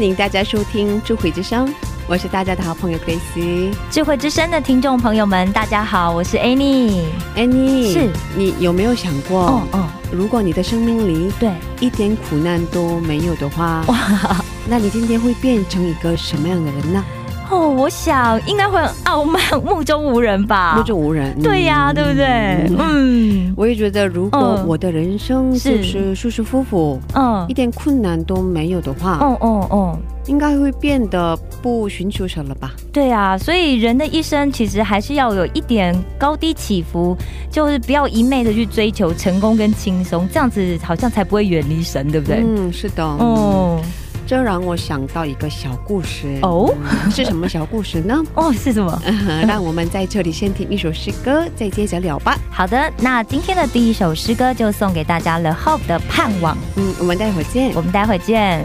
欢迎大家收听智慧之声，我是大家的好朋友 Grace。智慧之声的听众朋友们，大家好，我是 Annie。Annie，是你有没有想过，哦哦，如果你的生命里对，一点苦难都没有的话，哇，那你今天会变成一个什么样的人呢？哦，我想应该会很傲慢、目中无人吧。目中无人。嗯对呀、对不对？嗯我也觉得，如果嗯我的人生就是舒舒服服，嗯一点困难都没有的话，嗯嗯嗯，应该会变得不寻求神了吧？对啊，所以人的一生其实还是要有一点高低起伏，就是不要一昧的去追求成功跟轻松，这样子好像才不会远离神，对不对？嗯，是的。嗯，哦这让我想到一个小故事。哦是什么小故事呢？哦，是什么？让我们在这里先听一首诗歌，再接着聊吧。好的，那今天的第一首诗歌就送给大家了，Hope 的盼望。嗯，我们待会儿见我。们待会儿见。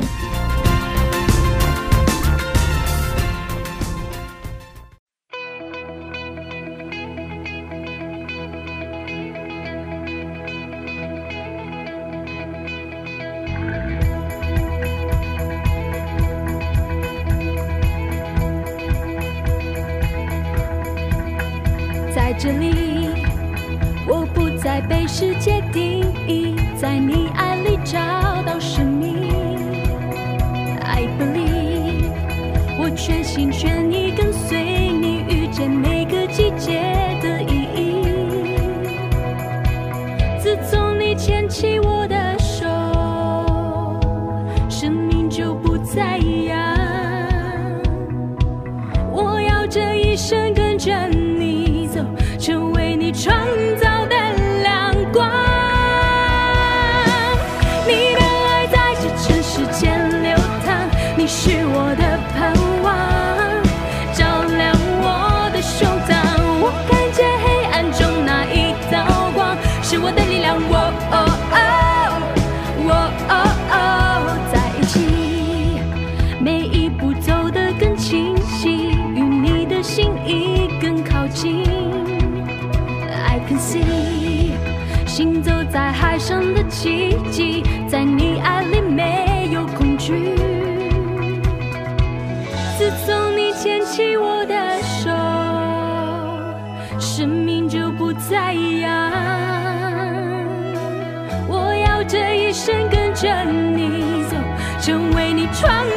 正为你穿。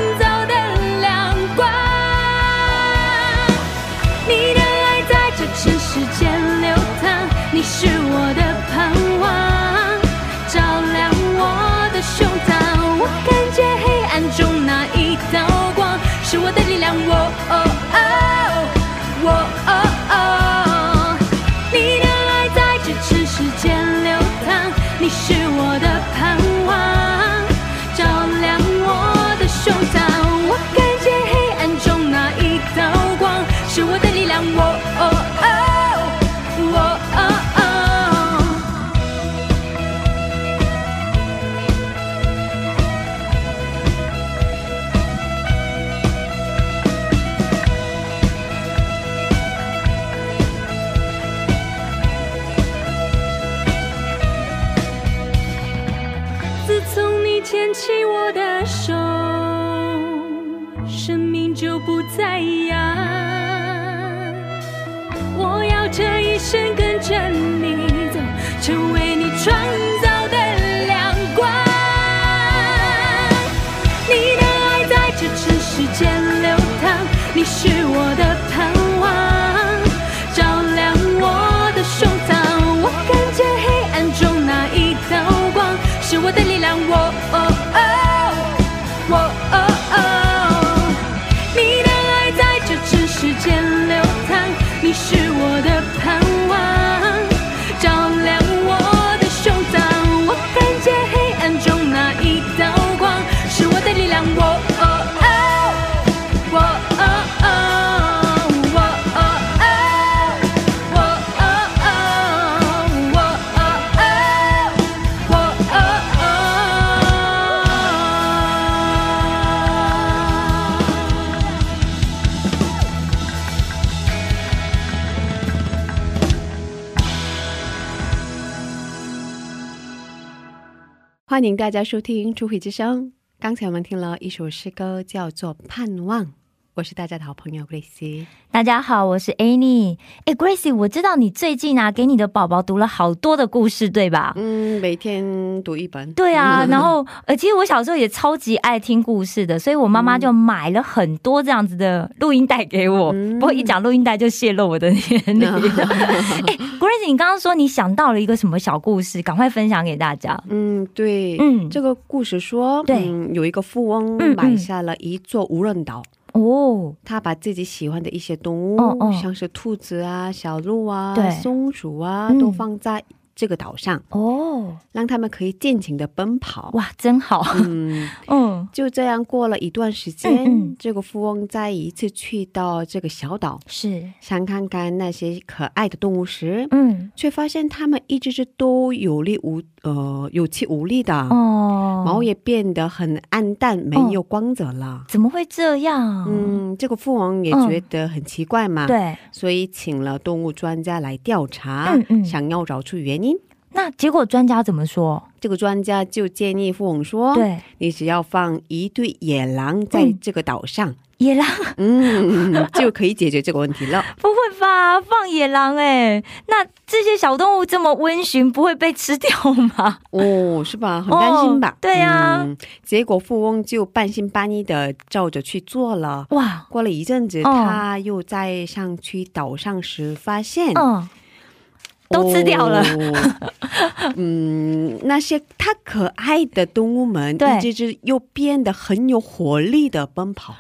欢迎大家收听《智慧之声》。刚才我们听了一首诗歌，叫做《盼望》。我是大家的好朋友 Grace。大家好，我是 Annie。哎，Gracie，我知道你最近啊，给你的宝宝读了好多的故事，对吧？嗯，每天读一本。对啊，然后呃，其实我小时候也超级爱听故事的，所以我妈妈就买了很多这样子的录音带给我。嗯不过一讲录音带就泄露我的年龄。哎，Gracie，你刚刚说你想到了一个什么小故事，赶快分享给大家。嗯，对，嗯这个故事说，对嗯有一个富翁买下了一座无人岛，哦，他把自己喜欢的一些动物，哦哦。像是兔子啊、小鹿啊、松鼠啊，嗯都放在这个岛上，哦，让他们可以尽情的奔跑。哇，真好。嗯，嗯，就这样过了一段时间，嗯嗯。这个富翁再一次去到这个小岛，是，想看看那些可爱的动物时，嗯，却发现它们一只只都有力无呃有气无力的，哦，毛也变得很暗淡，没有光泽了。怎么会这样？嗯，这个父王也觉得很奇怪嘛，，对。所以请了动物专家来调查，嗯嗯想要找出原因。那结果专家怎么说？这个专家就建议父王说：“，对，你只要放一对野狼在嗯这个岛上，野狼嗯，就可以解决这个问题了。不会吧？放野狼哎、那这些小动物这么温驯，不会被吃掉吗？哦，是吧？很担心吧？哦对呀嗯结果富翁就半信半疑的照着去做了。哇，过了一阵子，哦他又在上去岛上时发现，嗯，都吃掉了哦 嗯，那些他可爱的动物们，对一只只又变得很有活力的奔跑。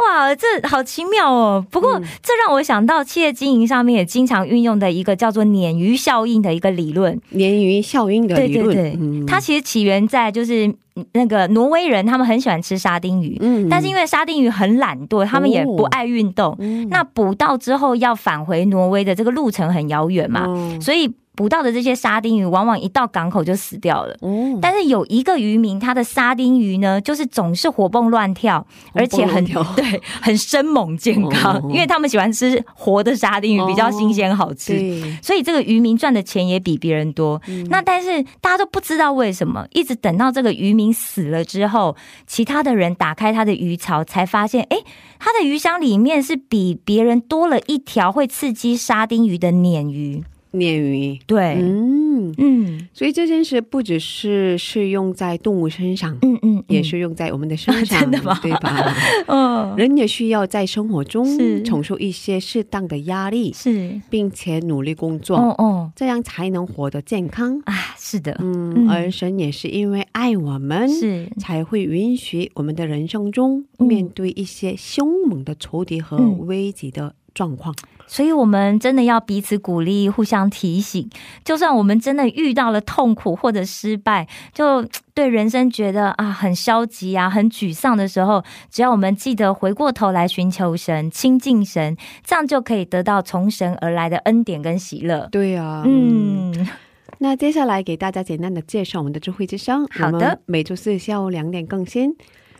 哇，这好奇妙哦！不过、嗯。这让我想到企业经营上面也经常运用的一个叫做鲶鱼效应的一个理论。鲶鱼效应的理论，对。对对，嗯。它其实起源在就是嗯那个挪威人，他们很喜欢吃沙丁鱼，嗯。但是因为沙丁鱼很懒惰，他们也不爱运动。嗯。那捕到之后要返回挪威的这个路程很遥远嘛，哦。所以捕到的这些沙丁鱼往往一到港口就死掉了。哦但是有一个渔民，他的沙丁鱼呢，就是总是活蹦乱跳，而且很 对，很生猛健康，哦因为他们喜欢吃活的沙丁鱼，比较新鲜好吃。对，所以这个渔民赚的钱也比别人多。嗯那但是大家都不知道为什么，一直等到这个渔民死了之后，其他的人打开他的鱼槽，才发现，哎，他的鱼箱里面是比别人多了一条会刺激沙丁鱼的鲶鱼。鲶鱼，对，嗯，嗯。所以这件事不只是适用在动物身上，嗯嗯，嗯。也是用在我们的身上，真的吗？对吧？嗯，人也需要在生活中是。承受一些适当的压力，是，并且努力工作，哦哦，这样才能活得健康。啊，是的，嗯，嗯。而神也是因为爱我们，是，才会允许我们的人生中嗯。面对一些凶猛的仇敌和嗯。危急的状况。所以我们真的要彼此鼓励，互相提醒。就算我们真的遇到了痛苦或者失败，就对人生觉得啊很消极啊、很沮丧的时候，只要我们记得回过头来寻求神、亲近神，这样就可以得到从神而来的恩典跟喜乐。对啊，嗯，嗯，那接下来给大家简单的介绍我们的智慧之声。好的每周四下午两点更新。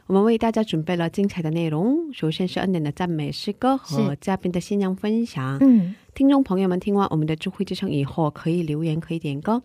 我们为大家准备了精彩的内容，首先是恩典的赞美诗歌和嘉宾的新娘分享。嗯，听众朋友们听完我们的智慧之声以后，可以留言，可以点歌。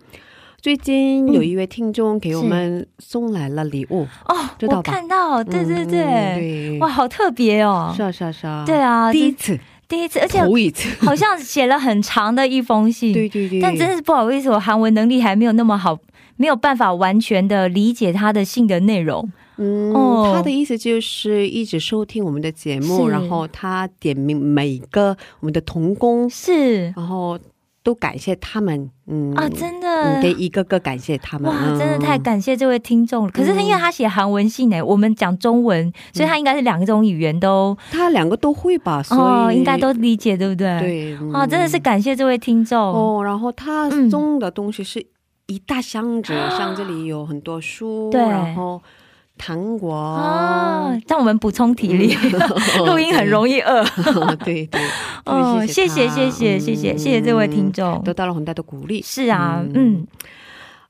最近有一位听众给我们送来了礼物，哦，知道吧？我看到，对对对，嗯对，哇，好特别哦，是啊是啊是啊，对啊，第一次，第一次，而且头一次，好像写了很长的一封信，对对对，但真是不好意思，我韩文能力还没有那么好，没有办法完全的理解他的信的内容。嗯，哦他的意思就是一直收听我们的节目，然后他点名每个我们的童工，是，然后都感谢他们，嗯啊，真的嗯，给一个个感谢他们，哇，嗯真的太感谢这位听众了。可是因为他写韩文信呢，我们讲中文，所以他应该是两种语言都他两个都会吧，所以、哦，应该都理解，对不对？。对，嗯啊，真的是感谢这位听众。哦，然后他嗯送的东西是一大箱子，箱子里有很多书，对。然后糖果，啊，让我们补充体力，嗯 录音很容易饿。对。对，哦，谢谢谢谢谢谢嗯。谢谢这位听众。得到了很大的鼓励。是啊，嗯。嗯，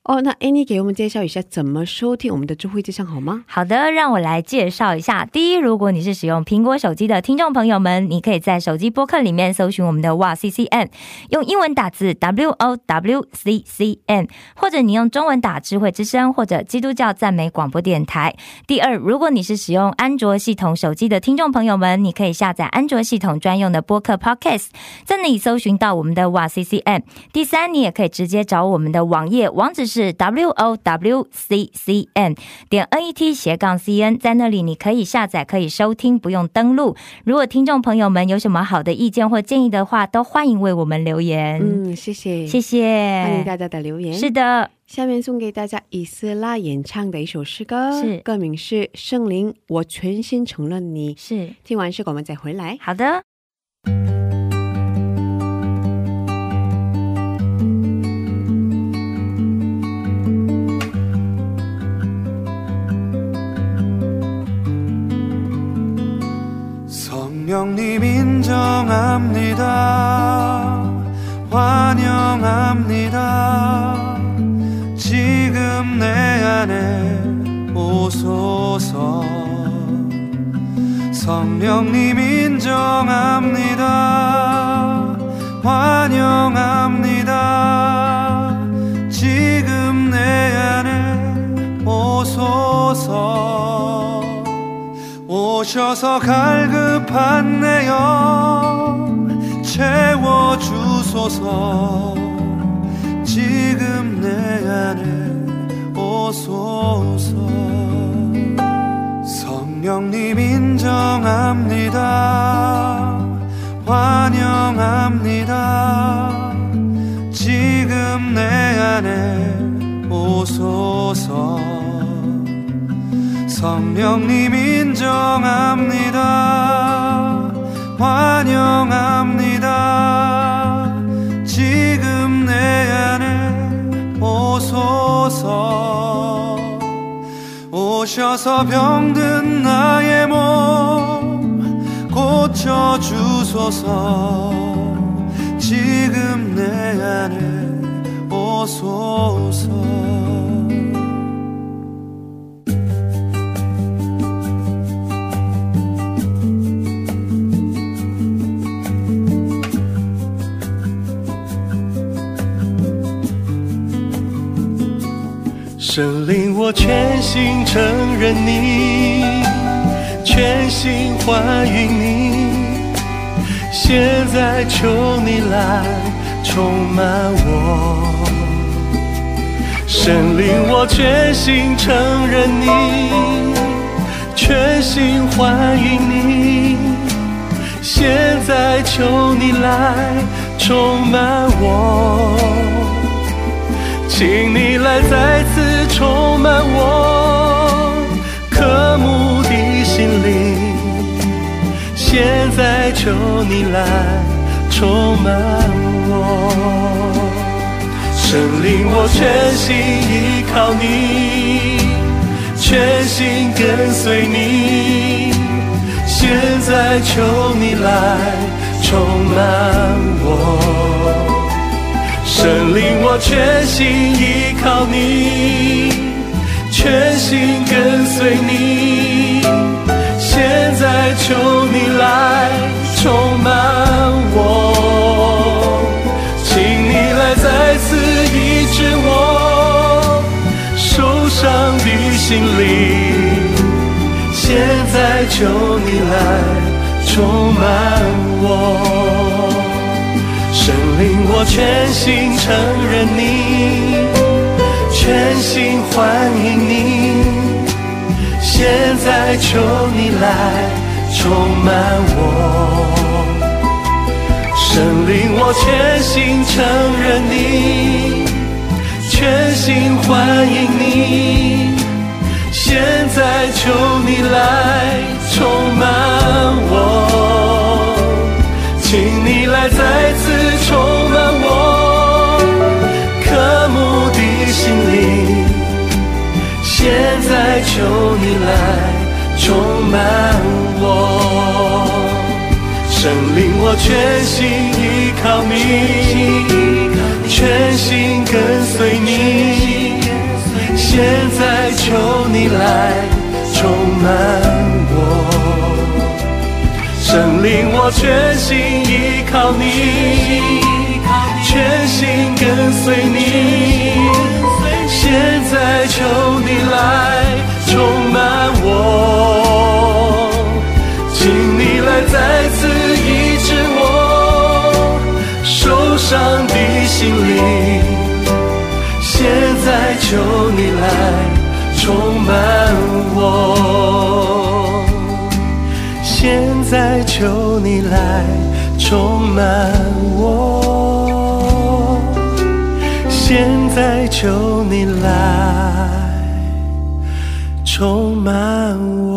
哦，那 Annie 给我们介绍一下怎么收听我们的智慧之声好吗？好的，让我来介绍一下。第一，如果你是使用苹果手机的听众朋友们，你可以在手机播客里面搜寻我们的哇 C C N，用英文打字 W O W C C N，或者你用中文打智慧之声或者基督教赞美广播电台。第二，如果你是使用安卓系统手机的听众朋友们，你可以下载安卓系统专用的播客 Podcast，在那里搜寻到我们的哇 C C N。第三，你也可以直接找我们的网页，网址是 w o w c c n 点 n e t 斜杠 c n，在那里你可以下载，可以收听，不用登录。如果听众朋友们有什么好的意见或建议的话，都欢迎为我们留言。嗯，谢谢，谢谢。欢迎大家的留言。是的，下面送给大家以斯拉演唱的一首诗歌，是歌名是《圣灵，我全心承认你》。是听完诗歌我们再回来。好的。 성령님 인정합니다. 환영합니다. 지금 내 안에 오소서. 성령님 인정합니다. 환영합니다. 지금 내 안에 오소서. 오셔서 갈급한 내 영 채워주소서. 지금 내 안에 오소서. 성령님 인정합니다. 환영합니다. 지금 내 안에 오소서 성령님 인정합니다. 환영합니다. 지금 내 안에 오소서. 오셔서 병든 나의 몸 고쳐주소서. 지금 내 안에 오소서. 神灵，我全心承认你，全心欢迎你。现在求你来充满我。神灵，我全心承认你，全心欢迎你。现在求你来充满我。请你来再次充满我渴慕的心灵，现在求你来充满我，圣灵，我全心依靠你，全心跟随你，现在求你来充满我。神灵，我全心依靠你，全心跟随你。现在求你来充满我，请你来再次医治我受伤的心灵。现在求你来充满我。令，我全心承认你，全心欢迎你。现在求你来充满我。神神灵，我全心承认你，全心欢迎你。现在求你来充满我，请你来再次充满我，渴慕的心灵。现在求你来充满我，神灵，我全心依靠你，全心跟随你。现在求你来充满我，神灵，我全心依靠你，全心跟随你。现在求你来充满我，请你来再次医治我受伤的心灵。现在求你来充满我，在求你来充满我，现在求你来充满我。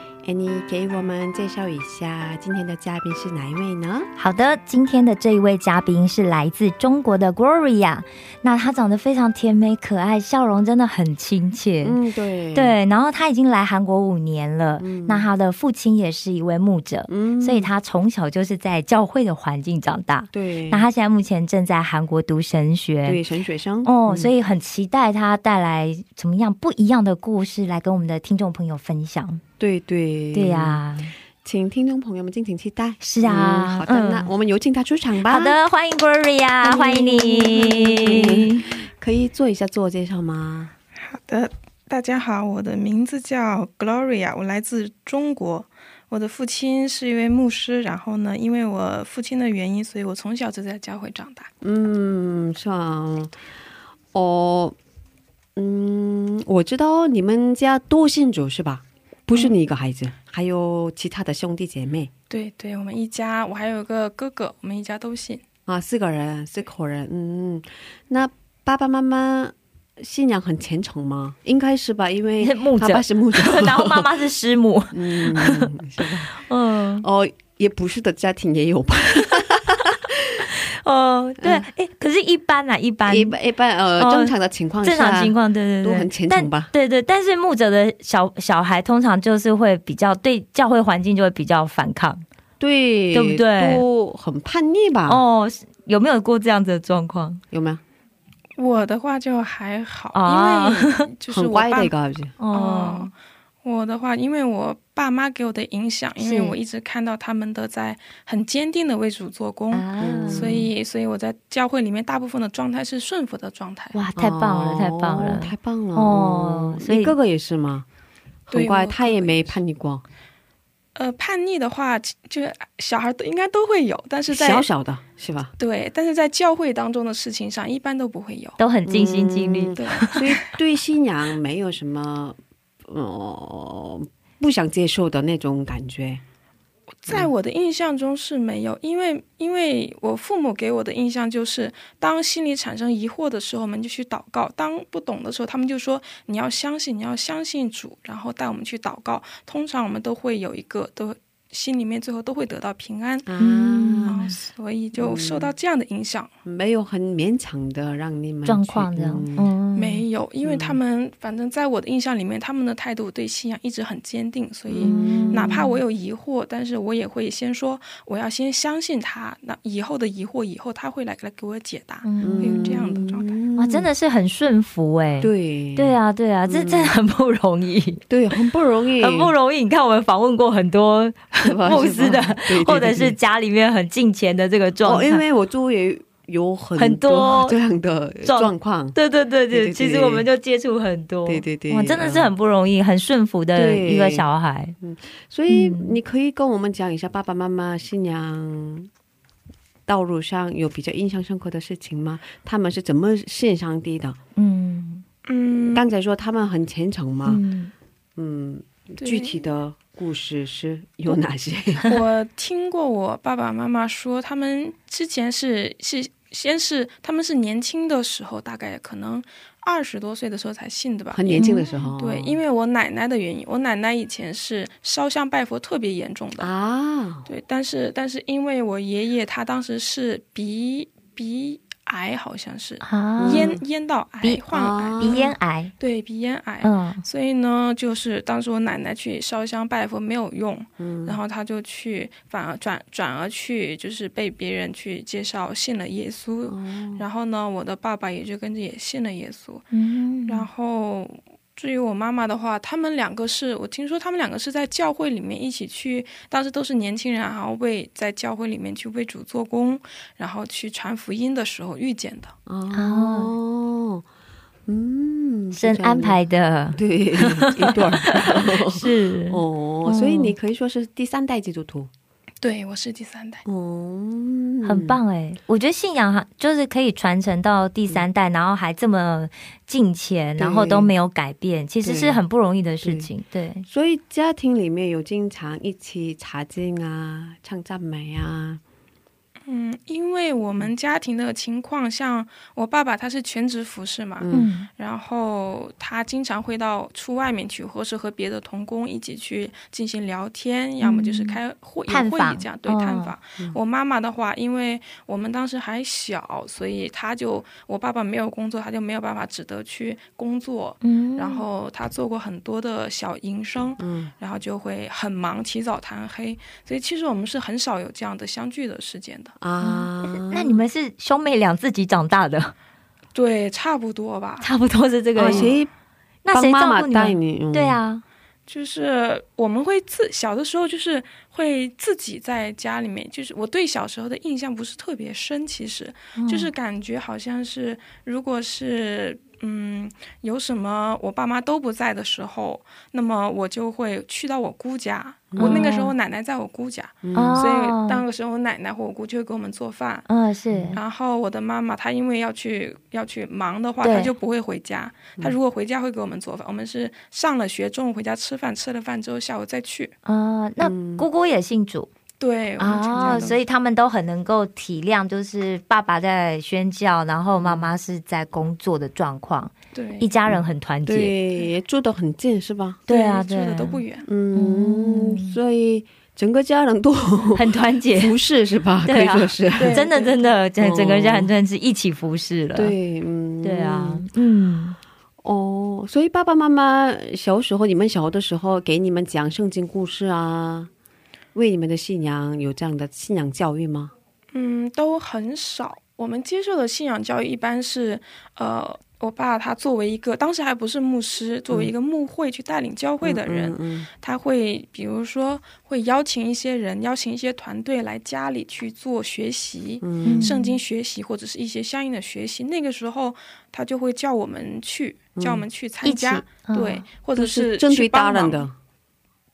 Annie 给我们介绍一下今天的嘉宾是哪一位呢？好的，今天的这一位嘉宾是来自中国的 Gloria，那她长得非常甜美可爱，笑容真的很亲切。嗯，对对，然后她已经来韩国五年了，嗯那她的父亲也是一位牧者，嗯所以她从小就是在教会的环境长大。对，那她现在目前正在韩国读神学，对神学生哦，嗯所以很期待她带来怎么样不一样的故事来跟我们的听众朋友分享。对对对呀、请听众朋友们敬请期待。是啊嗯好的，嗯那我们有请他出场吧。好，的，欢迎 Gloria，欢迎你。可以做一下自我介绍吗？好的，大家好，我的名字叫 Gloria，我来自中国。我的父亲是一位牧师，然后呢，因为我父亲的原因，所以我从小就在教会长大。嗯，是啊，哦，嗯，我知道你们家多信主是吧？不是你一个孩子，还有其他的兄弟姐妹对对，我们一家，我还有个哥哥，我们一家都信。啊，四个人，四口人。嗯嗯，那爸爸妈妈信仰很虔诚吗？应该是吧，因为爸爸是牧者，然后妈妈是师母，嗯，是吧？嗯，哦，也不是的家庭也有吧？哦，对，哎、可是，一般啊，一般，一般一般呃，哦正常的情况下，正常情况，对对对，都很虔诚吧但对对，但是牧者的小小孩通常就是会比较对教会环境就会比较反抗，对，对不对都很叛逆吧？，哦，有没有过这样子的状况？有没有？我的话就还好，啊因为就是我爸乖的一个儿子。哦哦，我的话，因为我爸妈给我的影响，因为我一直看到他们的在很坚定的为主做工，啊，所以，所以我在教会里面大部分的状态是顺服的状态。哇，太棒了，哦太棒了，太棒了哦所以你哥哥也是吗？很乖，对他也没叛逆过，呃，叛逆的话，就小孩都应该都会有，但是在小小的是吧？对，但是在教会当中的事情上，一般都不会有。都很尽心尽力。嗯对，所以对信仰没有什么呃不想接受的那种感觉。在我的印象中是没有，因为因为我父母给我的印象就是，当心里产生疑惑的时候，我们就去祷告；当不懂的时候，他们就说你要相信，你要相信主，然后带我们去祷告。通常我们都会有一个，都心里面最后都会得到平安。嗯然后所以就受到这样的影响，没有很勉强的让你们状况这样，没有，因为他们反正在我的印象里面，他们的态度对信仰一直很坚定，所以嗯。哪怕我有疑惑，但是我也会先说我要先相信他，那以后的疑惑以后他会来来给我解答，嗯。会有这样的状态。哇，真的是很顺服哎。对。对啊，对啊，这嗯。真的很不容易，对，很不容易，很不容易。你看，我们访问过很多牧师的对对对或者是家里面很敬虔的这个状哦，因为我周围有很很多。这样的状状况，对对对对，其实我们就接触很多，对对对。哇，真的是很不容易，很顺服的一个小孩。嗯所以嗯。你可以跟我们讲一下爸爸妈妈信仰道路上有比较印象深刻的事情吗？他们是怎么信上帝的？嗯嗯，刚才说他们很虔诚吗，嗯嗯，具体的故事是有哪些？我听过我爸爸妈妈说，他们之前是是先是他们是年轻的时候，大概可能二十多岁的时候才信的吧，很年轻的时候，对，因为我奶奶的原因，我奶奶以前是烧香拜佛特别严重的，啊，对，但是但是因为我爷爷他当时是鼻鼻癌，好像是啊，咽咽道鼻癌患癌，鼻咽癌，对鼻咽癌。嗯。所以呢，就是当时我奶奶去烧香拜佛没有用，嗯。然后她就去反而转转而去就是被别人去介绍信了耶稣，哦。然后呢，我的爸爸也就跟着也信了耶稣，嗯，然后至于我妈妈的话，他们两个是我听说他们两个是在教会里面一起去，当时都是年轻人，然后为在教会里面去为主做工，然后去传福音的时候遇见的。哦，嗯，神安排的，对一对儿。是。哦，所以你可以说是第三代基督徒对，我是第三代。嗯，很棒哎，我觉得信仰哈就是可以传承到第三代，然后还这么近前，然后都没有改变，其实是很不容易的事情。对，所以家庭里面有经常一起查经啊、唱赞美啊，嗯，因为我们家庭的情况，像我爸爸他是全职服饰嘛，嗯然后他经常会到出外面去，或是和别的童工一起去进行聊天，要么就是开会有会议这样，对哦探访。我妈妈的话，因为我们当时还小，所以他就我爸爸没有工作，他就没有办法只得去工作。嗯然后他做过很多的小营生，嗯，然后就会很忙，起早贪黑，所以其实我们是很少有这样的相聚的时间的。啊，那你们是兄妹俩自己长大的，对，差不多吧。差不多是这个意思。啊谁那谁帮妈妈照顾你们？带你？嗯对，啊，就是我们会自小的时候，就是会自己在家里面，就是我对小时候的印象不是特别深，其实、就是感觉好像是，如果是嗯有什么我爸妈都不在的时候，那么我就会去到我姑家。我那个时候我奶奶在我姑家，哦所以那个时候我奶奶或我姑就会给我们做饭。嗯是然后我的妈妈她因为要去要去忙的话，她就不会回家。她如果回家会给我们做饭，我们是上了学，中午回家吃饭，吃了饭之后下午再去。啊，那姑姑也姓主对，啊，都所以他们都很能够体谅，就是爸爸在宣教，然后妈妈是在工作的状况，对。一家人很团结。对，住得很近是吧？对啊，住对的都不远。嗯，所以整个家人都 很团结，服侍是吧？可对啊。以说是，真的真的，整哦整个家人真的是一起服侍了。对，嗯，对啊，嗯，哦，所以爸爸妈妈小时候，你们小的时候给你们讲圣经故事啊，为你们的信仰有这样的信仰教育吗？嗯，都很少。我们接受的信仰教育一般是，呃，我爸他作为一个当时还不是牧师，作为一个牧会去带领教会的人，嗯他会比如说会邀请一些人，邀请一些团队来家里去做学习，嗯圣经学习或者是一些相应的学习。那个时候他就会叫我们去，叫我们去参加，嗯对，或者是去帮忙的，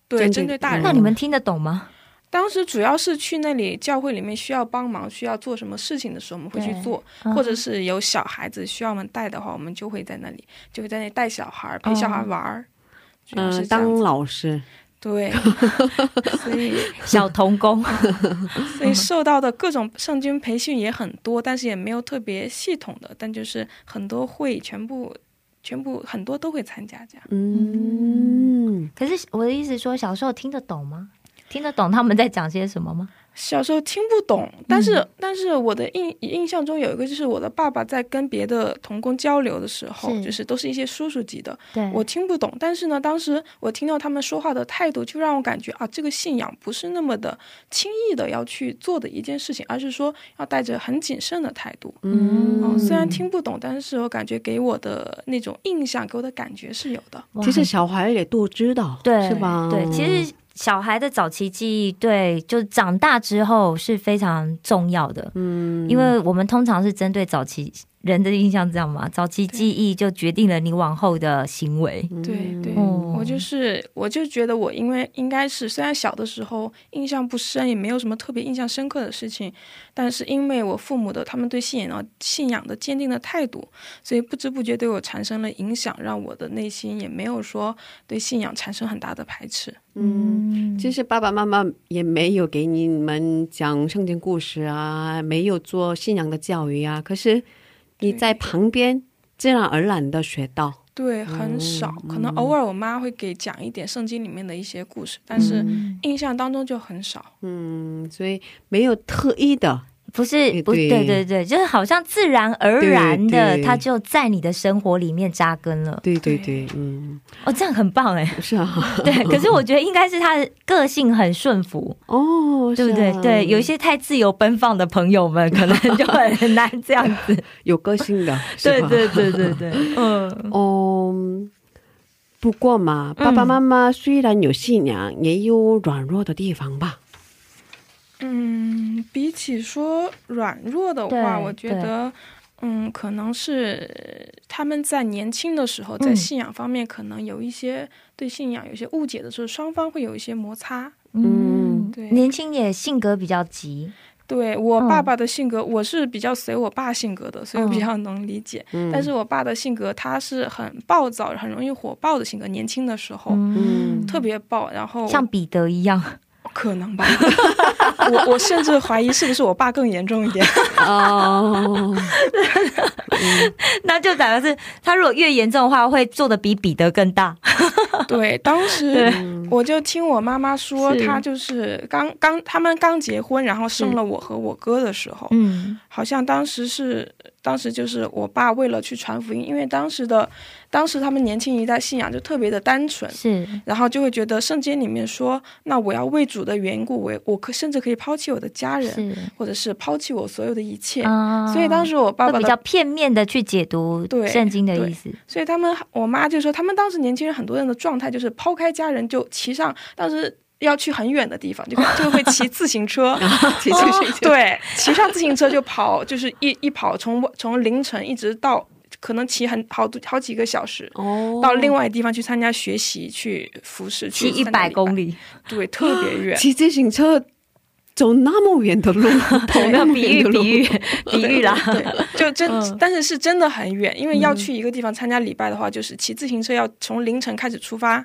对针对大人。那你们听得懂吗？当时主要是去那里教会里面需要帮忙、需要做什么事情的时候，我们会去做，嗯或者是有小孩子需要我们带的话，我们就会在那里，就会在那里带小孩儿，陪小孩玩儿。嗯、当老师，对，所以小童工，所以受到的各种圣经培训也很多，但是也没有特别系统的，但就是很多会全部全部很多都会参加这样。嗯，可是我的意思说，小时候听得懂吗？听得懂他们在讲些什么吗？小时候听不懂，但是、但是我的印印象中有一个，就是我的爸爸在跟别的童工交流的时候，是就是都是一些叔叔级的，我听不懂。但是呢，当时我听到他们说话的态度，就让我感觉啊，这个信仰不是那么的轻易的要去做的一件事情，而是说要带着很谨慎的态度。嗯嗯，虽然听不懂，但是我感觉给我的那种印象，给我的感觉是有的。其实小孩也都知道，对是吧？对，其实小孩的早期记忆，对，就是长大之后是非常重要的，嗯，因为我们通常是针对早期人的印象这样嘛，早期记忆就决定了你往后的行为。对对，哦。我就是我就觉得我因为应该是虽然小的时候印象不深，也没有什么特别印象深刻的事情，但是因为我父母的他们对信仰的信仰的坚定的态度，所以不知不觉对我产生了影响，让我的内心也没有说对信仰产生很大的排斥。嗯，其实爸爸妈妈也没有给你们讲圣经故事啊，没有做信仰的教育啊，可是你在旁边自然而然的学到。对，很少，可能偶尔我妈会给讲一点圣经里面的一些故事，但是印象当中就很少。嗯，所以没有特意的，不是，不，对对对对，就是好像自然而然的，对对它就在你的生活里面扎根了。对对对，嗯，哦，这样很棒哎。是啊，对，可是我觉得应该是他的个性很顺服，哦，对不对？啊对，有一些太自由奔放的朋友们，可能就很难这样子。有个性的，对对对对对，嗯，哦，不过嘛，爸爸妈妈虽然有信仰，也有软弱的地方吧？嗯，比起说软弱的话，我觉得，嗯，可能是他们在年轻的时候，在嗯。信仰方面可能有一些对信仰有些误解的时候，双方会有一些摩擦。嗯，对。年轻也性格比较急，对我嗯。爸爸的性格，我是比较随我爸性格的，所以我比较能理解。嗯但是我爸的性格，他是很暴躁、很容易火爆的性格，年轻的时候、嗯，特别暴，然后像彼得一样，可能吧，我我甚至怀疑是不是我爸更严重一点。哦，那就表示他如果越严重的话，会做的比彼得更大。对，当时我就听我妈妈说，是。她就是刚刚他们刚结婚，然后生了我和我哥的时候，嗯。好像当时是当时就是我爸为了去传福音，因为当时的当时他们年轻一代信仰就特别的单纯，是，然后就会觉得圣经里面说，那我要为主的缘故，我我可甚至可以抛弃我的家人，是或者是抛弃我所有的一切。啊所以当时我爸爸比较片面的去解读对圣经的意思。所以他们，我妈就说，他们当时年轻人很多人的状态就是抛开家人，就骑上当时要去很远的地方，就就会骑自行车 骑自行车对，骑上自行车就跑，就是一一跑从从凌晨一直到可能骑很好多好几个小时。哦到另外地方去参加学习，去服侍，去一百公，里，对，特别 远。骑自行车走那么远的路，跑没那么有比喻远的路比喻比喻啦。对，就真，嗯但是是真的很远，因为要去一个地方参加礼拜的话，就是骑自行车要从凌晨开始出发，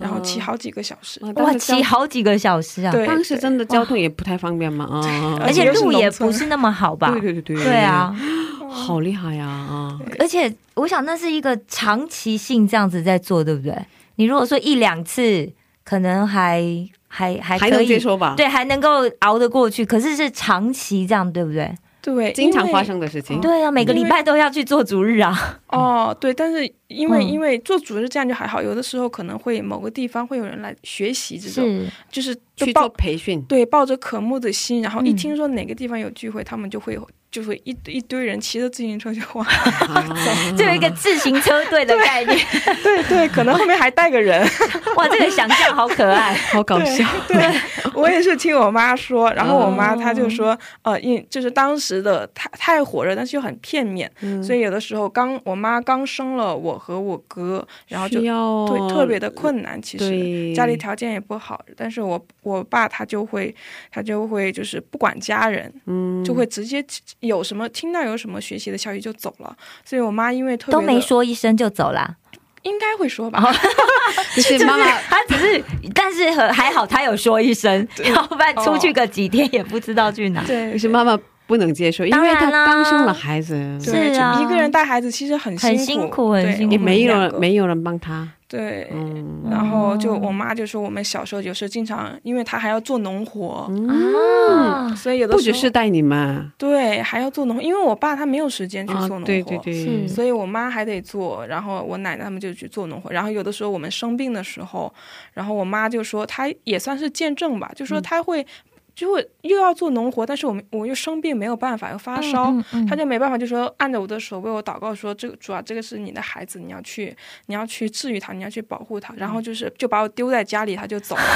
然后骑好几个小时。啊哇，骑好几个小时啊！对当时真的交通也不太方便嘛啊，而且路也不是那么好吧？对对对对对啊，好厉害呀啊！而且我想那是一个长期性这样子在做，对不对？你如果说一两次，可能还还还还能可以接受吧？对，还能够熬得过去。可是是长期这样，对不对？对，经常因为发生的事情。对啊，每个礼拜都要去做主日啊。哦，对，但是因为、嗯因为做主日这样就还好，有的时候可能会某个地方会有人来学习这种，是，就是就抱去做培训，对抱着渴慕的心，然后一嗯听说哪个地方有聚会，他们就会就会一一堆人骑着自行车 就往，啊就有一个自行车队的概念。对对，可能后面还带个人。哇，这个想象好可爱。好搞笑。对，我也是听我妈说，然后我妈她就哦说，呃，因就是当时的太太火热，但是又很片面，嗯所以有的时候刚我妈刚生了我和我哥，然后就对特别的困难，其实家里条件也不好，但是我我爸他就会他就会就是不管家人，嗯就会直接有什么听到有什么学习的消息就走了，所以我妈因为特别都没说一声就走了，应该会说吧，就是妈妈她只是，但是和还好她有说一声，要不然出去个几天也不知道去哪。对，就是妈妈不能接受，因为她刚生了孩子，对是啊。一个人带孩子其实很很辛辛苦很辛苦也没有人没有人帮她。对。嗯然后就我妈就说，我们小时候有时候经常，因为她还要做农活，啊，所以有的不时候只是带你们对还要做农活，因为我爸他没有时间去啊做农活，对对对，所以我妈还得做，然后我奶奶他们就去做农活，然后有的时候我们生病的时候，然后我妈就说她也算是见证吧，就嗯说她会。就会又要做农活，但是我们我又生病没有办法，又发烧，嗯嗯嗯她就没办法，就说按着我的手为我祷告说，这个主啊，这个是你的孩子，你要去你要去治愈他，你要去保护他，然后就是就把我丢在家里，他就走了。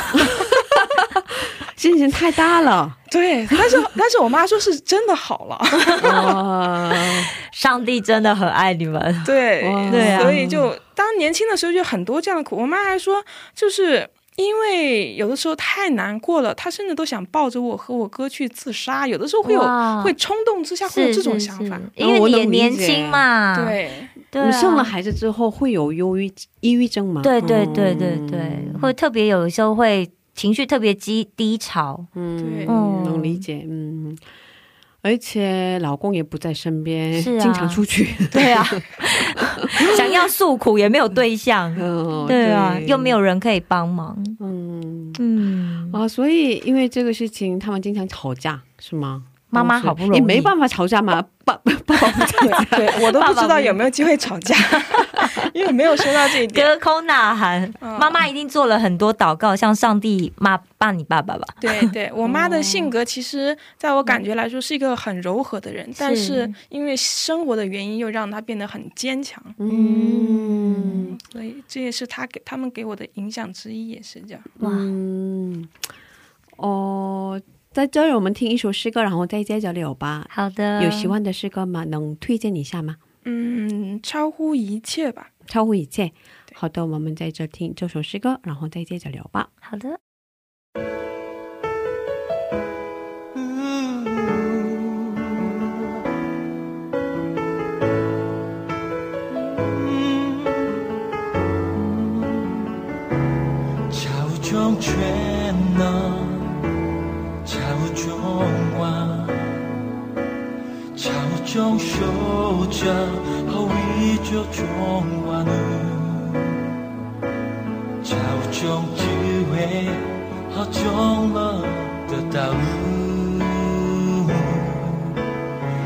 心情太大了。对，但是但是我妈说是真的好了，哇，上帝真的很爱你们。对对啊所以就当年轻的时候就很多这样的苦。我妈还说，就是因为有的时候太难过了，他甚至都想抱着我和我哥去自杀，有的时候会有会冲动之下会有这种是是想法。因为你也年轻嘛。对，对啊，你生了孩子之后会有忧郁、抑郁症吗？对对对对对，嗯会特别有时候会情绪特别低低潮。嗯对，嗯能理解，嗯。而且老公也不在身边，是啊。经常出去。对啊，想要诉苦也没有对象。嗯，对啊，又没有人可以帮忙。嗯。嗯，啊，所以因为这个事情，他们经常吵架，是吗？妈妈好不容易。也没办法吵架嘛，爸爸 爸爸不吵架。对，我都不知道有没有机会吵架，因为没有说到这一点。隔空呐喊，嗯妈妈一定做了很多祷告，向上帝骂骂你爸爸吧。对对，我妈的性格其实在我感觉来说是一个很柔和的人，但是因为生活的原因，又让她变得很坚强。嗯所以这也是她给他们给我的影响之一，也是这样。哇，嗯，哦，在这儿我们听一首诗歌，然后再接着聊吧。好的，有喜欢的诗歌吗？能推荐一下吗？嗯，超乎一切吧。超乎一切。好的，我们在这听这首诗歌，然后再接着聊吧。好的。차 차우정 쇼자 허위 저 정와는 차우정智慧和정了的道路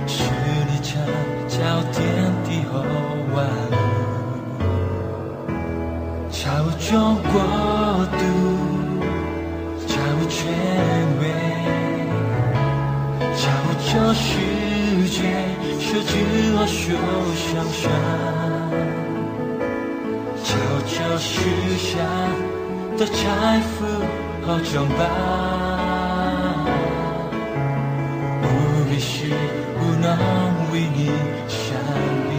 是你찾아天地和万物超中国度，超权威，超这世界， 这句话休想说悄悄许下的财富和装扮无必是不能为你想离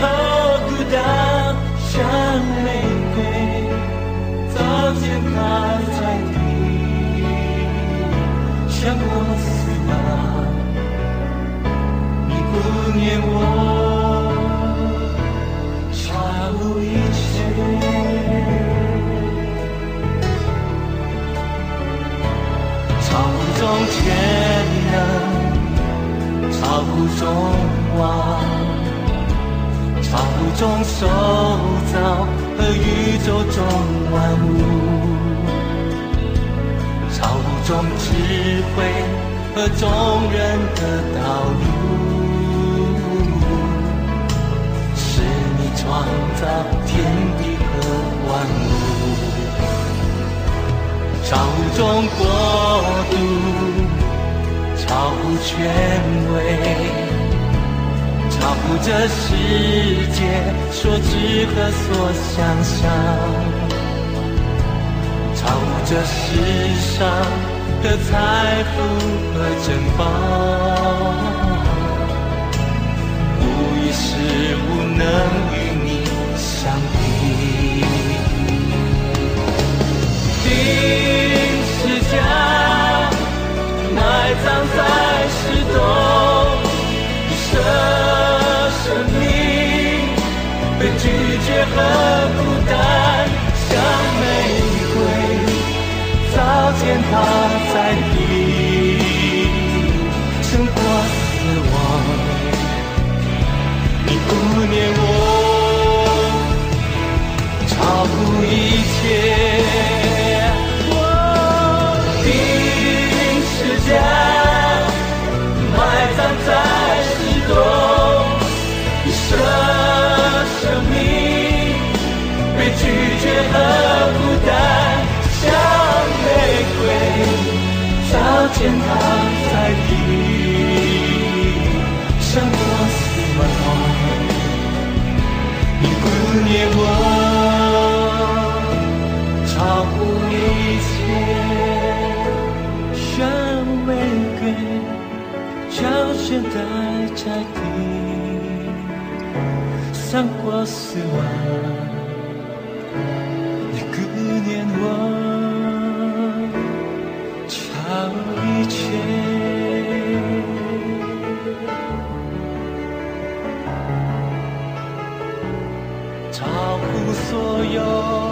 好孤单，像玫瑰早见开在地，像我死亡，你不念我，超乎一切。超乎中天能，超乎中望，超乎众受造和宇宙中万物，超乎众智慧和众人的道路。是你创造天地和万物，超乎众国度。超乎权威，超乎这世界所知和所想象，超乎这世上的财富和珍宝，无一事物能与你相比。定是家。埋葬在石洞，拒绝和孤单，像玫瑰早见它在地，胜过死亡。你不念我，拒绝和孤单，像玫瑰早见它在地，胜过死亡。你不念我，超乎一切，像。玫瑰悄悄待在地，胜过死亡。我唱一切。照顾所有。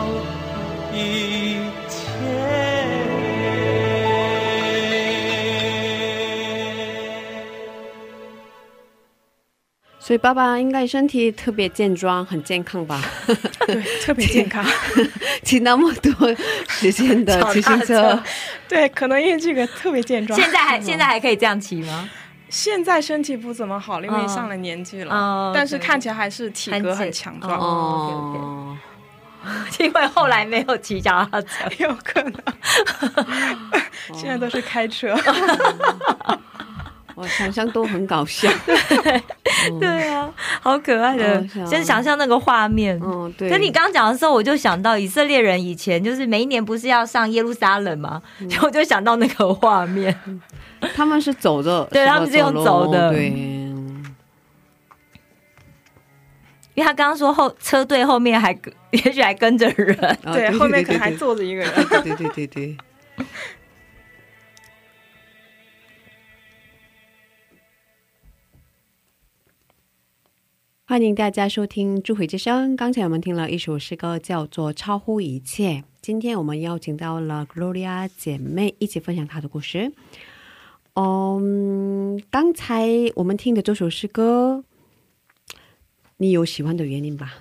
所以爸爸应该身体特别健壮，很健康吧？对，特别健康，骑那么多时间的 自行车。对，可能因为这个特别健壮。现在还 现在还可以这样骑吗？现在身体不怎么好，因为上了年纪了。但是看起来还是体格很强壮。哦，因为后来没有骑脚踏车，有可能。现在都是开车。我想象都很搞笑，对 对啊，好可爱的，先想象那个画面。嗯，对。跟你刚刚讲的时候，我就想到以色列人以前就是每一年不是要上耶路撒冷吗？我就想到那个画面，他们是走着，对他们是用走的，对。因为他刚刚说后车队后面还 也许还跟着人，对，后面可能还坐着一个人，对对对对。欢迎大家收听《智慧之声》。刚才我们听了一首诗歌，叫做《超乎一切》。今天我们邀请到了 Gloria 姐妹一起分享她的故事。嗯，刚才我们听的这首诗歌。你有喜欢的原因吧？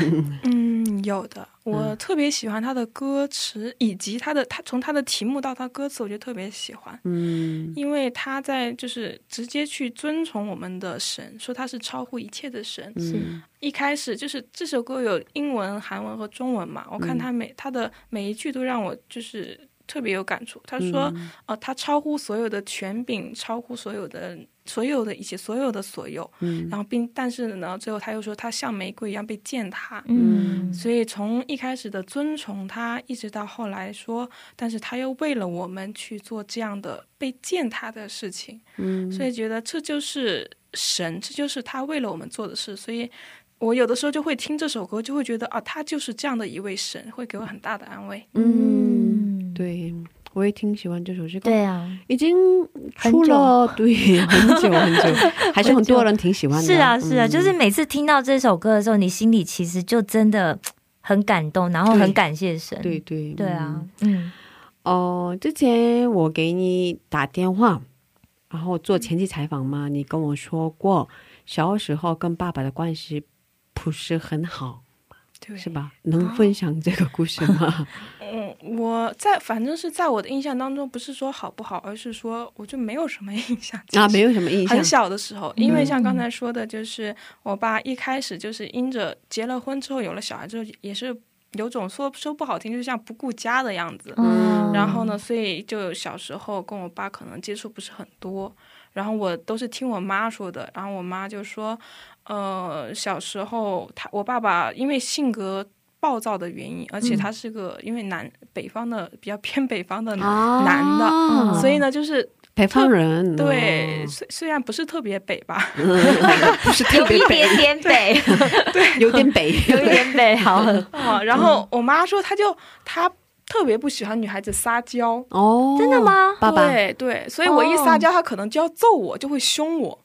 嗯，有的。我特别喜欢他的歌词，以及他的他从他的题目到他歌词，我就特别喜欢。嗯，因为他在就是直接去遵从我们的神，说他是超乎一切的神。是一开始就是这首歌有英文、韩文和中文嘛？我看他每他的每一句都让我就是特别有感触。他说：“呃，他超乎所有的权柄，超乎所有的。”所有的一切，所有的所有，嗯，然后并但是呢，最后他又说他像玫瑰一样被践踏，嗯，所以从一开始的尊崇他，一直到后来说，但是他又为了我们去做这样的被践踏的事情，嗯，所以觉得这就是神，这就是他为了我们做的事，所以我有的时候就会听这首歌，就会觉得啊，他就是这样的一位神，会给我很大的安慰，嗯，对。我也挺喜欢这首诗歌，对啊，已经出了对很久很久，还是很多人挺喜欢的。是啊，是啊，就是每次听到这首歌的时候，你心里其实就真的很感动，然后很感谢神。对对对啊，嗯。哦，之前我给你打电话，然后做前期采访嘛，你跟我说过小时候跟爸爸的关系不是很好，对，是吧？能分享这个故事吗？嗯，我在反正是在我的印象当中，不是说好不好，而是说我就没有什么 印象啊，没有什么印象。很小的时候，因为像刚才说的，就是我爸一开始就是因着结了婚之后有了小孩之后，也是有种说说不好听，就像不顾家的样子。嗯，然后呢，所以就小时候跟我爸可能接触不是很多，然后我都是听我妈说的。然后我妈就说，呃，小时候他我爸爸因为性格。暴躁的原因，而且他是个因为南北方的比较偏北方的男的，所以呢，就是北方人。对，虽虽然不是特别北吧，不是特别有一点点北，对，有点北，有一点北。好，啊，然后我妈说，她就她特别不喜欢女孩子撒娇。哦，真的吗？爸爸，对对，所以我一撒娇，他可能就要揍我，就会凶我。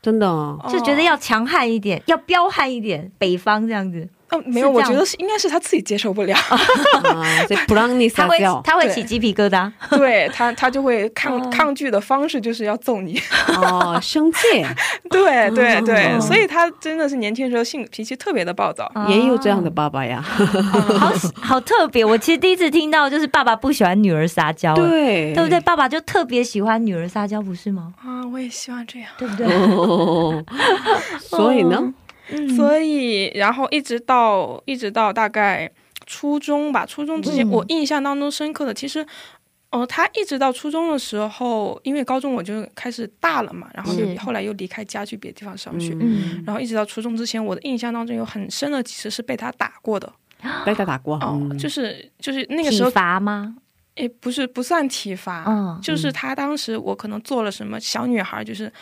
真的，就觉得要强悍一点，要彪悍一点，北方这样子。嗯，没有，我觉得是应该是他自己接受不了，不让你撒 娇，他会起鸡皮疙瘩，对他，他就会抗 抗拒的方式就是要揍你，哦，生气，对对对，所以他真的是年轻时候性脾气特别的暴躁，也有这样的爸爸呀，好好特别。我其实第一次听到就是爸爸不喜欢女儿撒娇，对。对不对？爸爸就特别喜欢女儿撒娇，不是吗？啊，我也希望这样，对不对？所以呢？所以，然后一直到一直到大概初中吧，初中之前，我印象当中深刻的，其实，哦，他一直到初中的时候，因为高中我就开始大了嘛，然后后来又离开家去别的地方上学，然后一直到初中之前，我的印象当中有很深的其实是被他打过的，被他打过，哦，就是就是那个时候体罚吗？诶，不是不算体罚，嗯，就是他当时我可能做了什么，小女孩就是。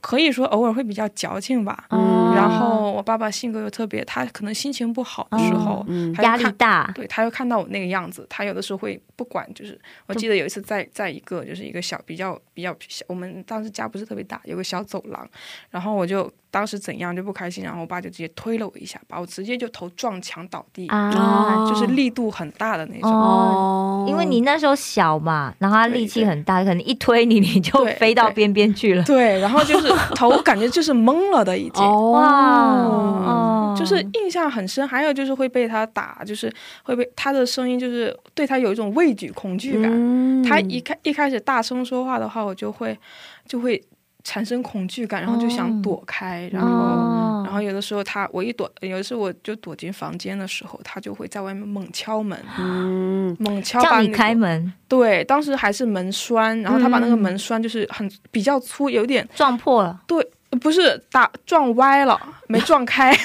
可以说偶尔会比较矫情吧，然后我爸爸性格又特别，他可能心情不好的时候，压力大，对他又看到我那个样子，他有的时候会不管，就是我记得有一次在在一个就是一个小比较比较小，我们当时家不是特别大，有个小走廊，然后我就当时怎样就不开心，然后我爸就直接推了我一下，把我直接就头撞墙倒地，啊，就是力度很大的那种，哦，因为你那时候小嘛，然后他力气很大，可能一推你你就飞到边边去了，对，然后就是。头感觉就是懵了的已经哇，就是印象很深。还有就是会被他打，就是会被他的声音，就是对他有一种畏惧、恐惧感。他一开一开始大声说话的话，我就会就会产生恐惧感，然后就想躲开。然后然后有的时候他我一躲，有的时候我就躲进房间的时候，他就会在外面猛敲门，嗯，猛敲叫你开门。对，当时还是门栓，然后他把那个门栓就是很比较粗，有点撞破了。对，不是打撞歪了，没撞开。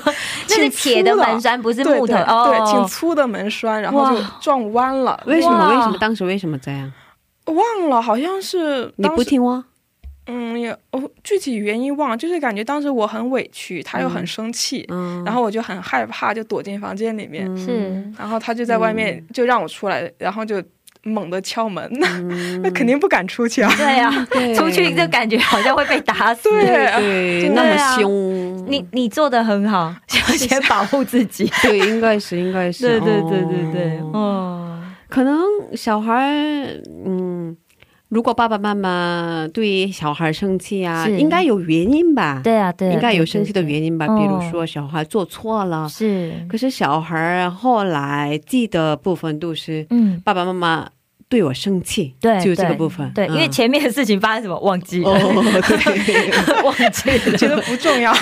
那是铁的门栓，不是木头。对，挺粗的门栓，然后就撞弯了。为什么？为什么当时为什么这样？忘了，好像是你不听话。嗯，也哦，具体原因忘了，就是感觉当时我很委屈，他又很生气，然后我就很害怕，就躲进房间里面。是，然后他就在外面就让我出来，然后就。猛地敲门，那 那肯定不敢出去啊！对呀，出去就感觉好像会被打死。对对，那么凶。你你做的很好，先保护自己。对，应该是，应该是。对对对对对，哦，可能小孩，嗯，如果爸爸妈妈对小孩生气啊，应该有原因吧？对啊，对，应该有生气的原因吧？比如说小孩做错了，是。可是小孩后来记得部分都是，嗯，爸爸妈妈。对我生气，对，就这个部分，对，因为前面的事情发生什么忘记了对，忘记了，觉得不重要。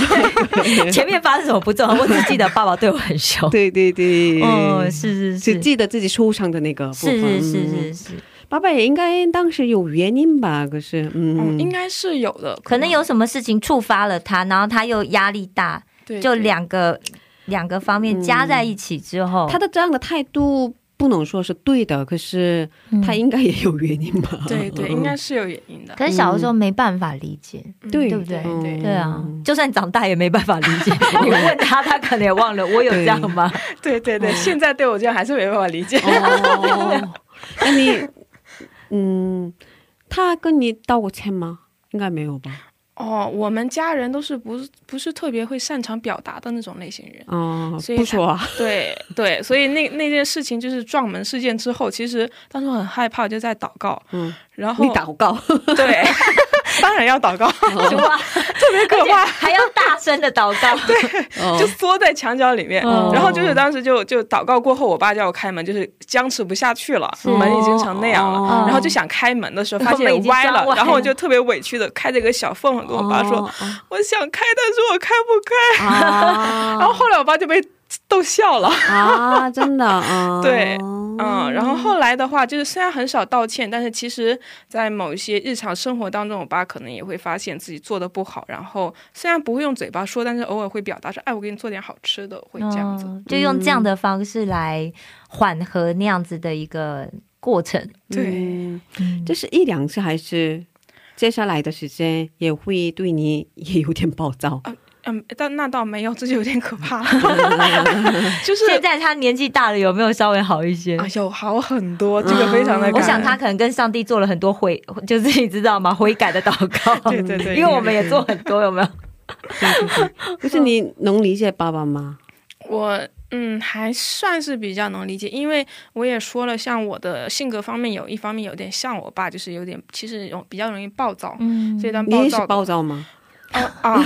前面发生什么不重要，我只记得爸爸对我很凶。对对对，哦，是是是，只记得自己受伤的那个部分。是是是是是，爸爸也应该当时有原因吧？可是，嗯，应该是有的，可能有什么事情触发了他，然后他又压力大，就两个两个方面加在一起之后，他的这样的态度。不能说是对的，可是他应该也有原因吧？对 对，应该是有原因的。可是小的时候没办法理解，对对不对？对啊，就算长大也没办法理解。你问他，他可能也忘了我有这样吗？对对对，现在对我这样还是没办法理解。那你，嗯，他跟你道过歉吗？应该没有吧？哦，我们家人都是不不是特别会擅长表达的那种类型人，哦，所以不说，对对，所以那那件事情就是撞门事件之后，其实当时很害怕，就在祷告，嗯，然后你祷告，对，当然要祷告，哇，特别可怕。还要大声的祷告，对就缩在墙角里面，哦。然后就是当时就就祷告过后，我爸叫我开门，就是僵持不下去了，是。门已经成那样了，哦。然后就想开门的时候发现歪了，然后我就特别委屈的开着一个小缝，跟我爸说、哦我想开，但是我开不开，啊。然后后来我爸就被逗笑了。啊，真的啊，对嗯，然后后来的话，就是虽然很少道歉，但是其实，在某一些日常生活当中，我爸可能也会发现自己做的不好，然后虽然不会用嘴巴说，但是偶尔会表达说：“哎，我给你做点好吃的。”会这样子。嗯就用这样的方式来缓和那样子的一个过程。对嗯嗯这是一两次还是接下来的时间也会对你也有点暴躁？嗯，但那倒没有，这就有点可怕。就是现在他年纪大了，有没有稍微好一些？啊，有好很多，这个非常的。我想他可能跟上帝做了很多悔，就是你知道吗？悔改的祷告。对对对因为我们也做很多，有没有？可是你能理解爸爸吗？我嗯还算是比较能理解，因为我也说了，像我的性格方面有一方面有点像我爸，就是有点其实有比较容易暴躁，嗯所以当你也是暴躁暴躁吗？哦啊，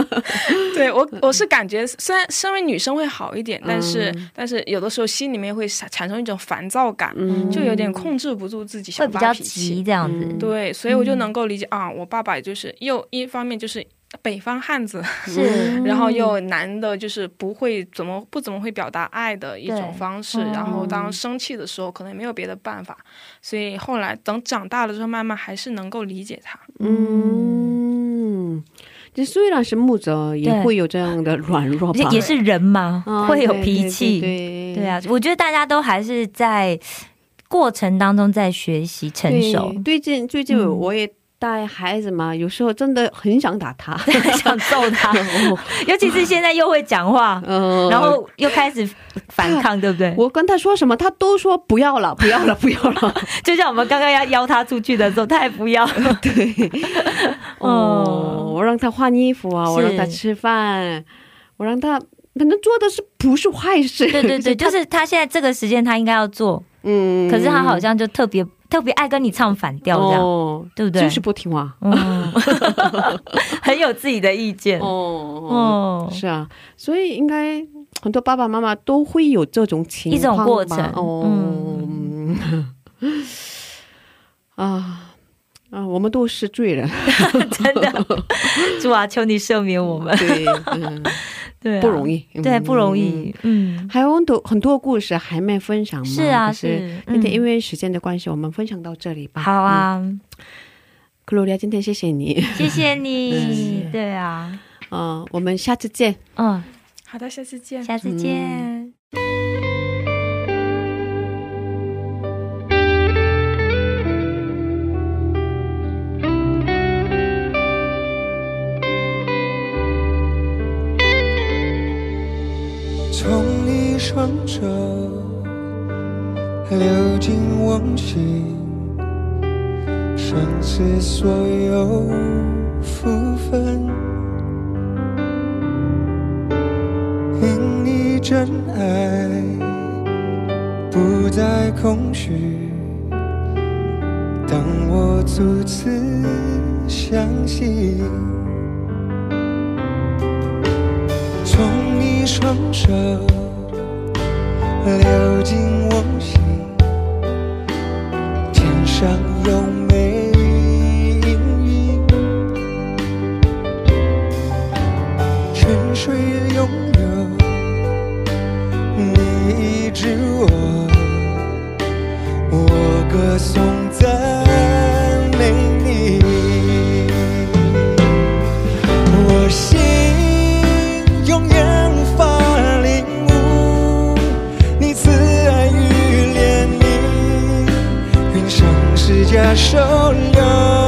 对我我是感觉，虽然身为女生会好一点，但是、嗯但是有的时候心里面会产产生一种烦躁感，嗯就有点控制不住自己，想会比较发脾气急。这样子。嗯对，所以我就能够理解、啊，我爸爸就是又一方面就是北方汉子，是 然后又男的，就是不会怎么不怎么会表达爱的一种方式，嗯然后当生气的时候，可能也没有别的办法，所以后来等长大了之后，慢慢还是能够理解他。嗯，这虽然是木泽，也会有这样的软弱吧？也是人嘛，啊会有脾气。对对啊，我觉得大家都还是在过程当中在学习成熟，对最近最近嗯我也带孩子嘛，有时候真的很想打他。想揍他，尤其是现在又会讲话，嗯然后又开始反抗，对不对？我跟他说什么，他都说不要了，不要了，不要了。就像我们刚刚要邀他出去的时候，他也不要。对，哦，哦我让他换衣服啊，我让他吃饭，我让他可能做的是不是坏事？对对对，就是他现在这个时间他应该要做，嗯，可是他好像就特别特别爱跟你唱反调这样，哦，对不对？就是不听话。嗯，很有自己的意见。哦哦，是啊，所以应该很多爸爸妈妈都会有这种情况一种过程。哦，嗯。啊啊，我们都是罪人，真的，主啊，求你赦免我们。对，嗯，对啊，不容易，对，不容嗯。易。嗯，还有很多很多故事还没分享吗？是啊，是。今天因为为时间的关系，我们分享到这里吧。好啊，克罗利亚，今天谢谢你。谢谢你。对啊，嗯，我们下次见。嗯，好的，下次见。下次见。从双手流进我心，生死所有福分，因你真爱不再空虚。当我初次相信。从你双手流进我心，天上有美阴云，泉水拥有你医治我，我歌颂世加收留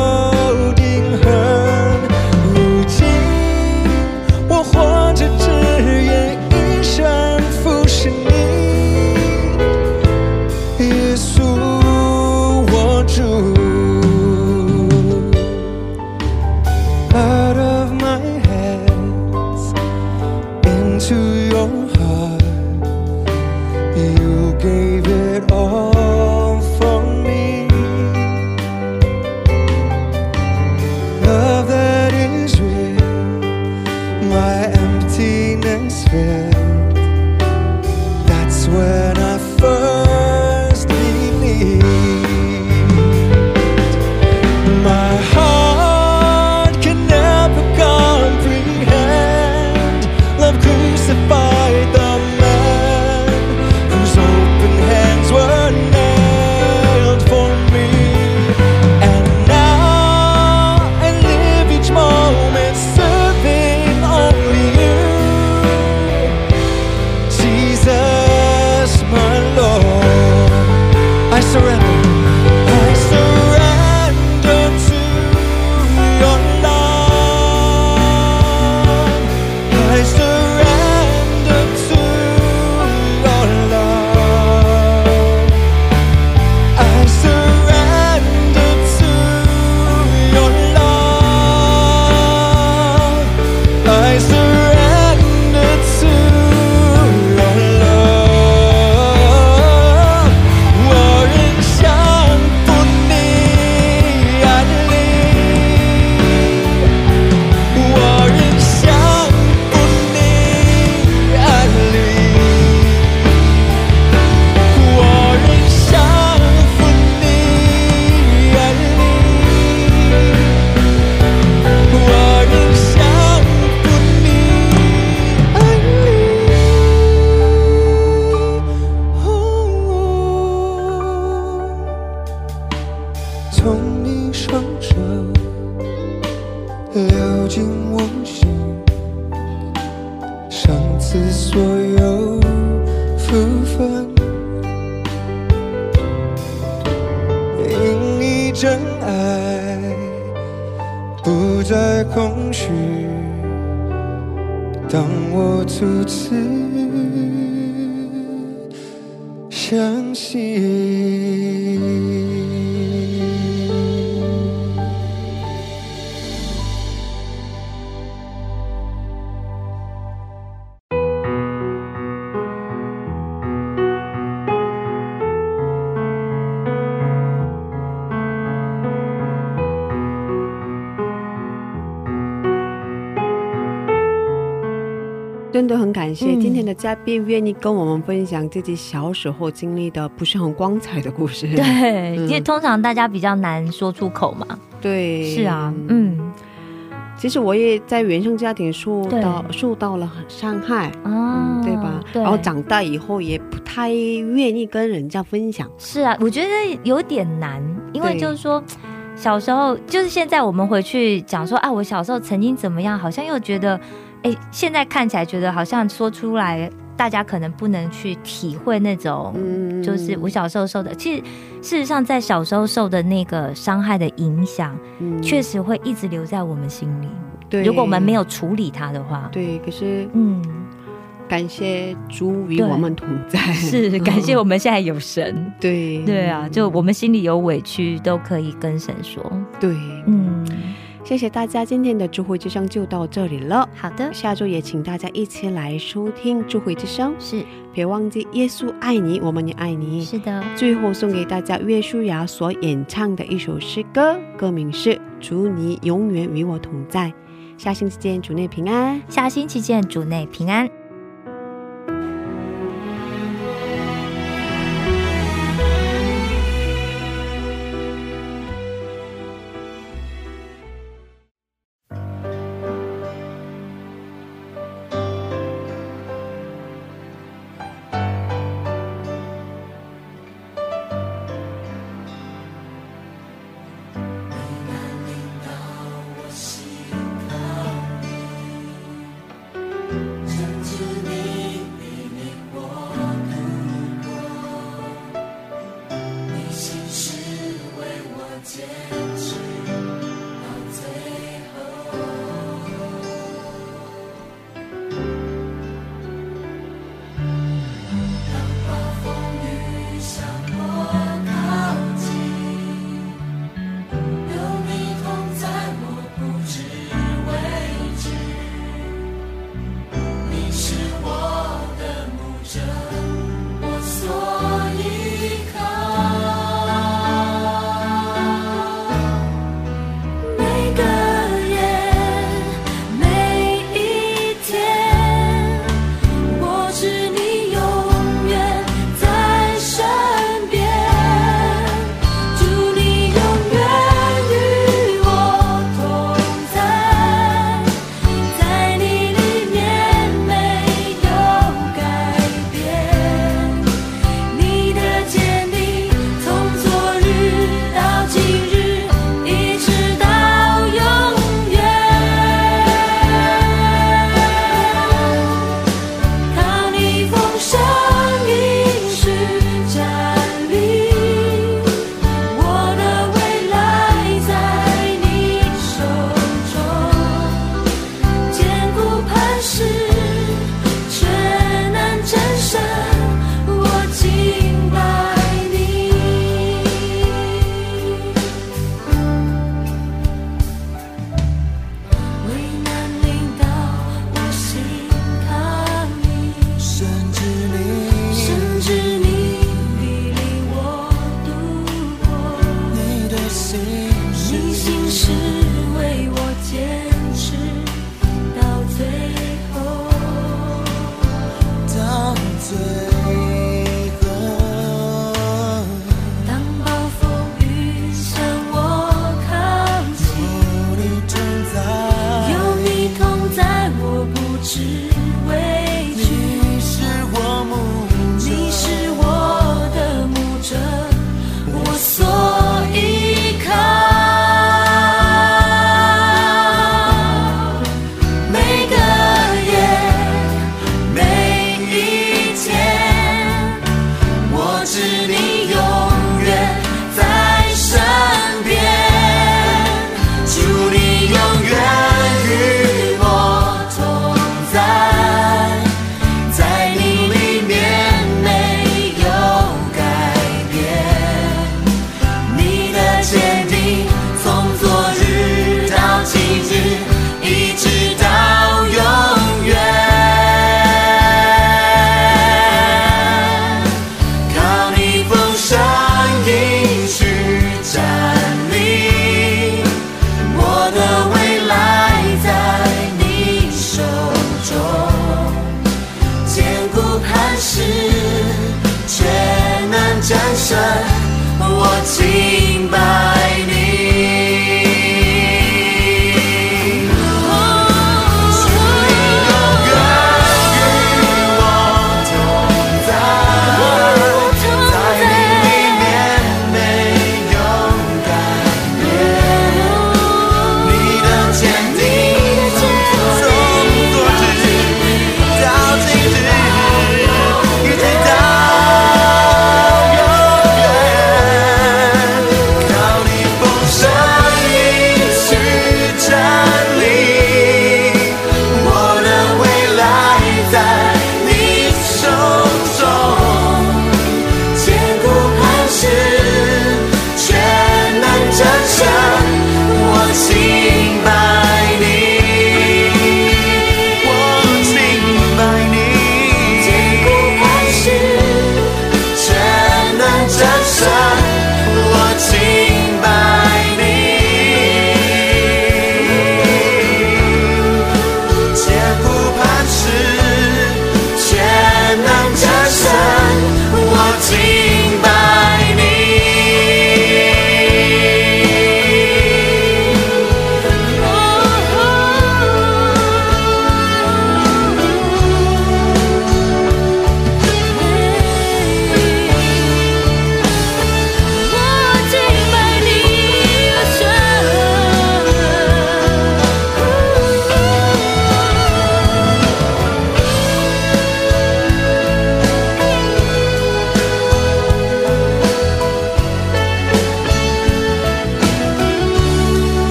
真的很感谢嗯今天的嘉宾愿意跟我们分享自己小时候经历的不是很光彩的故事。对，嗯因为通常大家比较难说出口嘛。对，是啊，嗯，其实我也在原生家庭受到受到了伤害，啊嗯，对吧？对，然后长大以后也不太愿意跟人家分享。是啊，我觉得有点难，因为就是说。小时候就是现在，我们回去讲说啊，我小时候曾经怎么样，好像又觉得，哎，现在看起来觉得好像说出来，大家可能不能去体会那种，嗯就是我小时候受的。其实事实上，在小时候受的那个伤害的影响，嗯确实会一直留在我们心里。对，如果我们没有处理它的话，对，可是嗯，感谢主与我们同在，是 感谢我们现在有神。对对啊，就我们心里有委屈，都可以跟神说。对，嗯，谢谢大家，今天的智慧之声就到这里了。好的，下周也请大家一起来收听智慧之声，是别忘记耶稣爱你，我们也爱你。是的，最后送给大家岳舒雅所演唱的一首诗歌，歌名是《祝你永远与我同在》。下星期见，主内平安。下星期见，主内平安。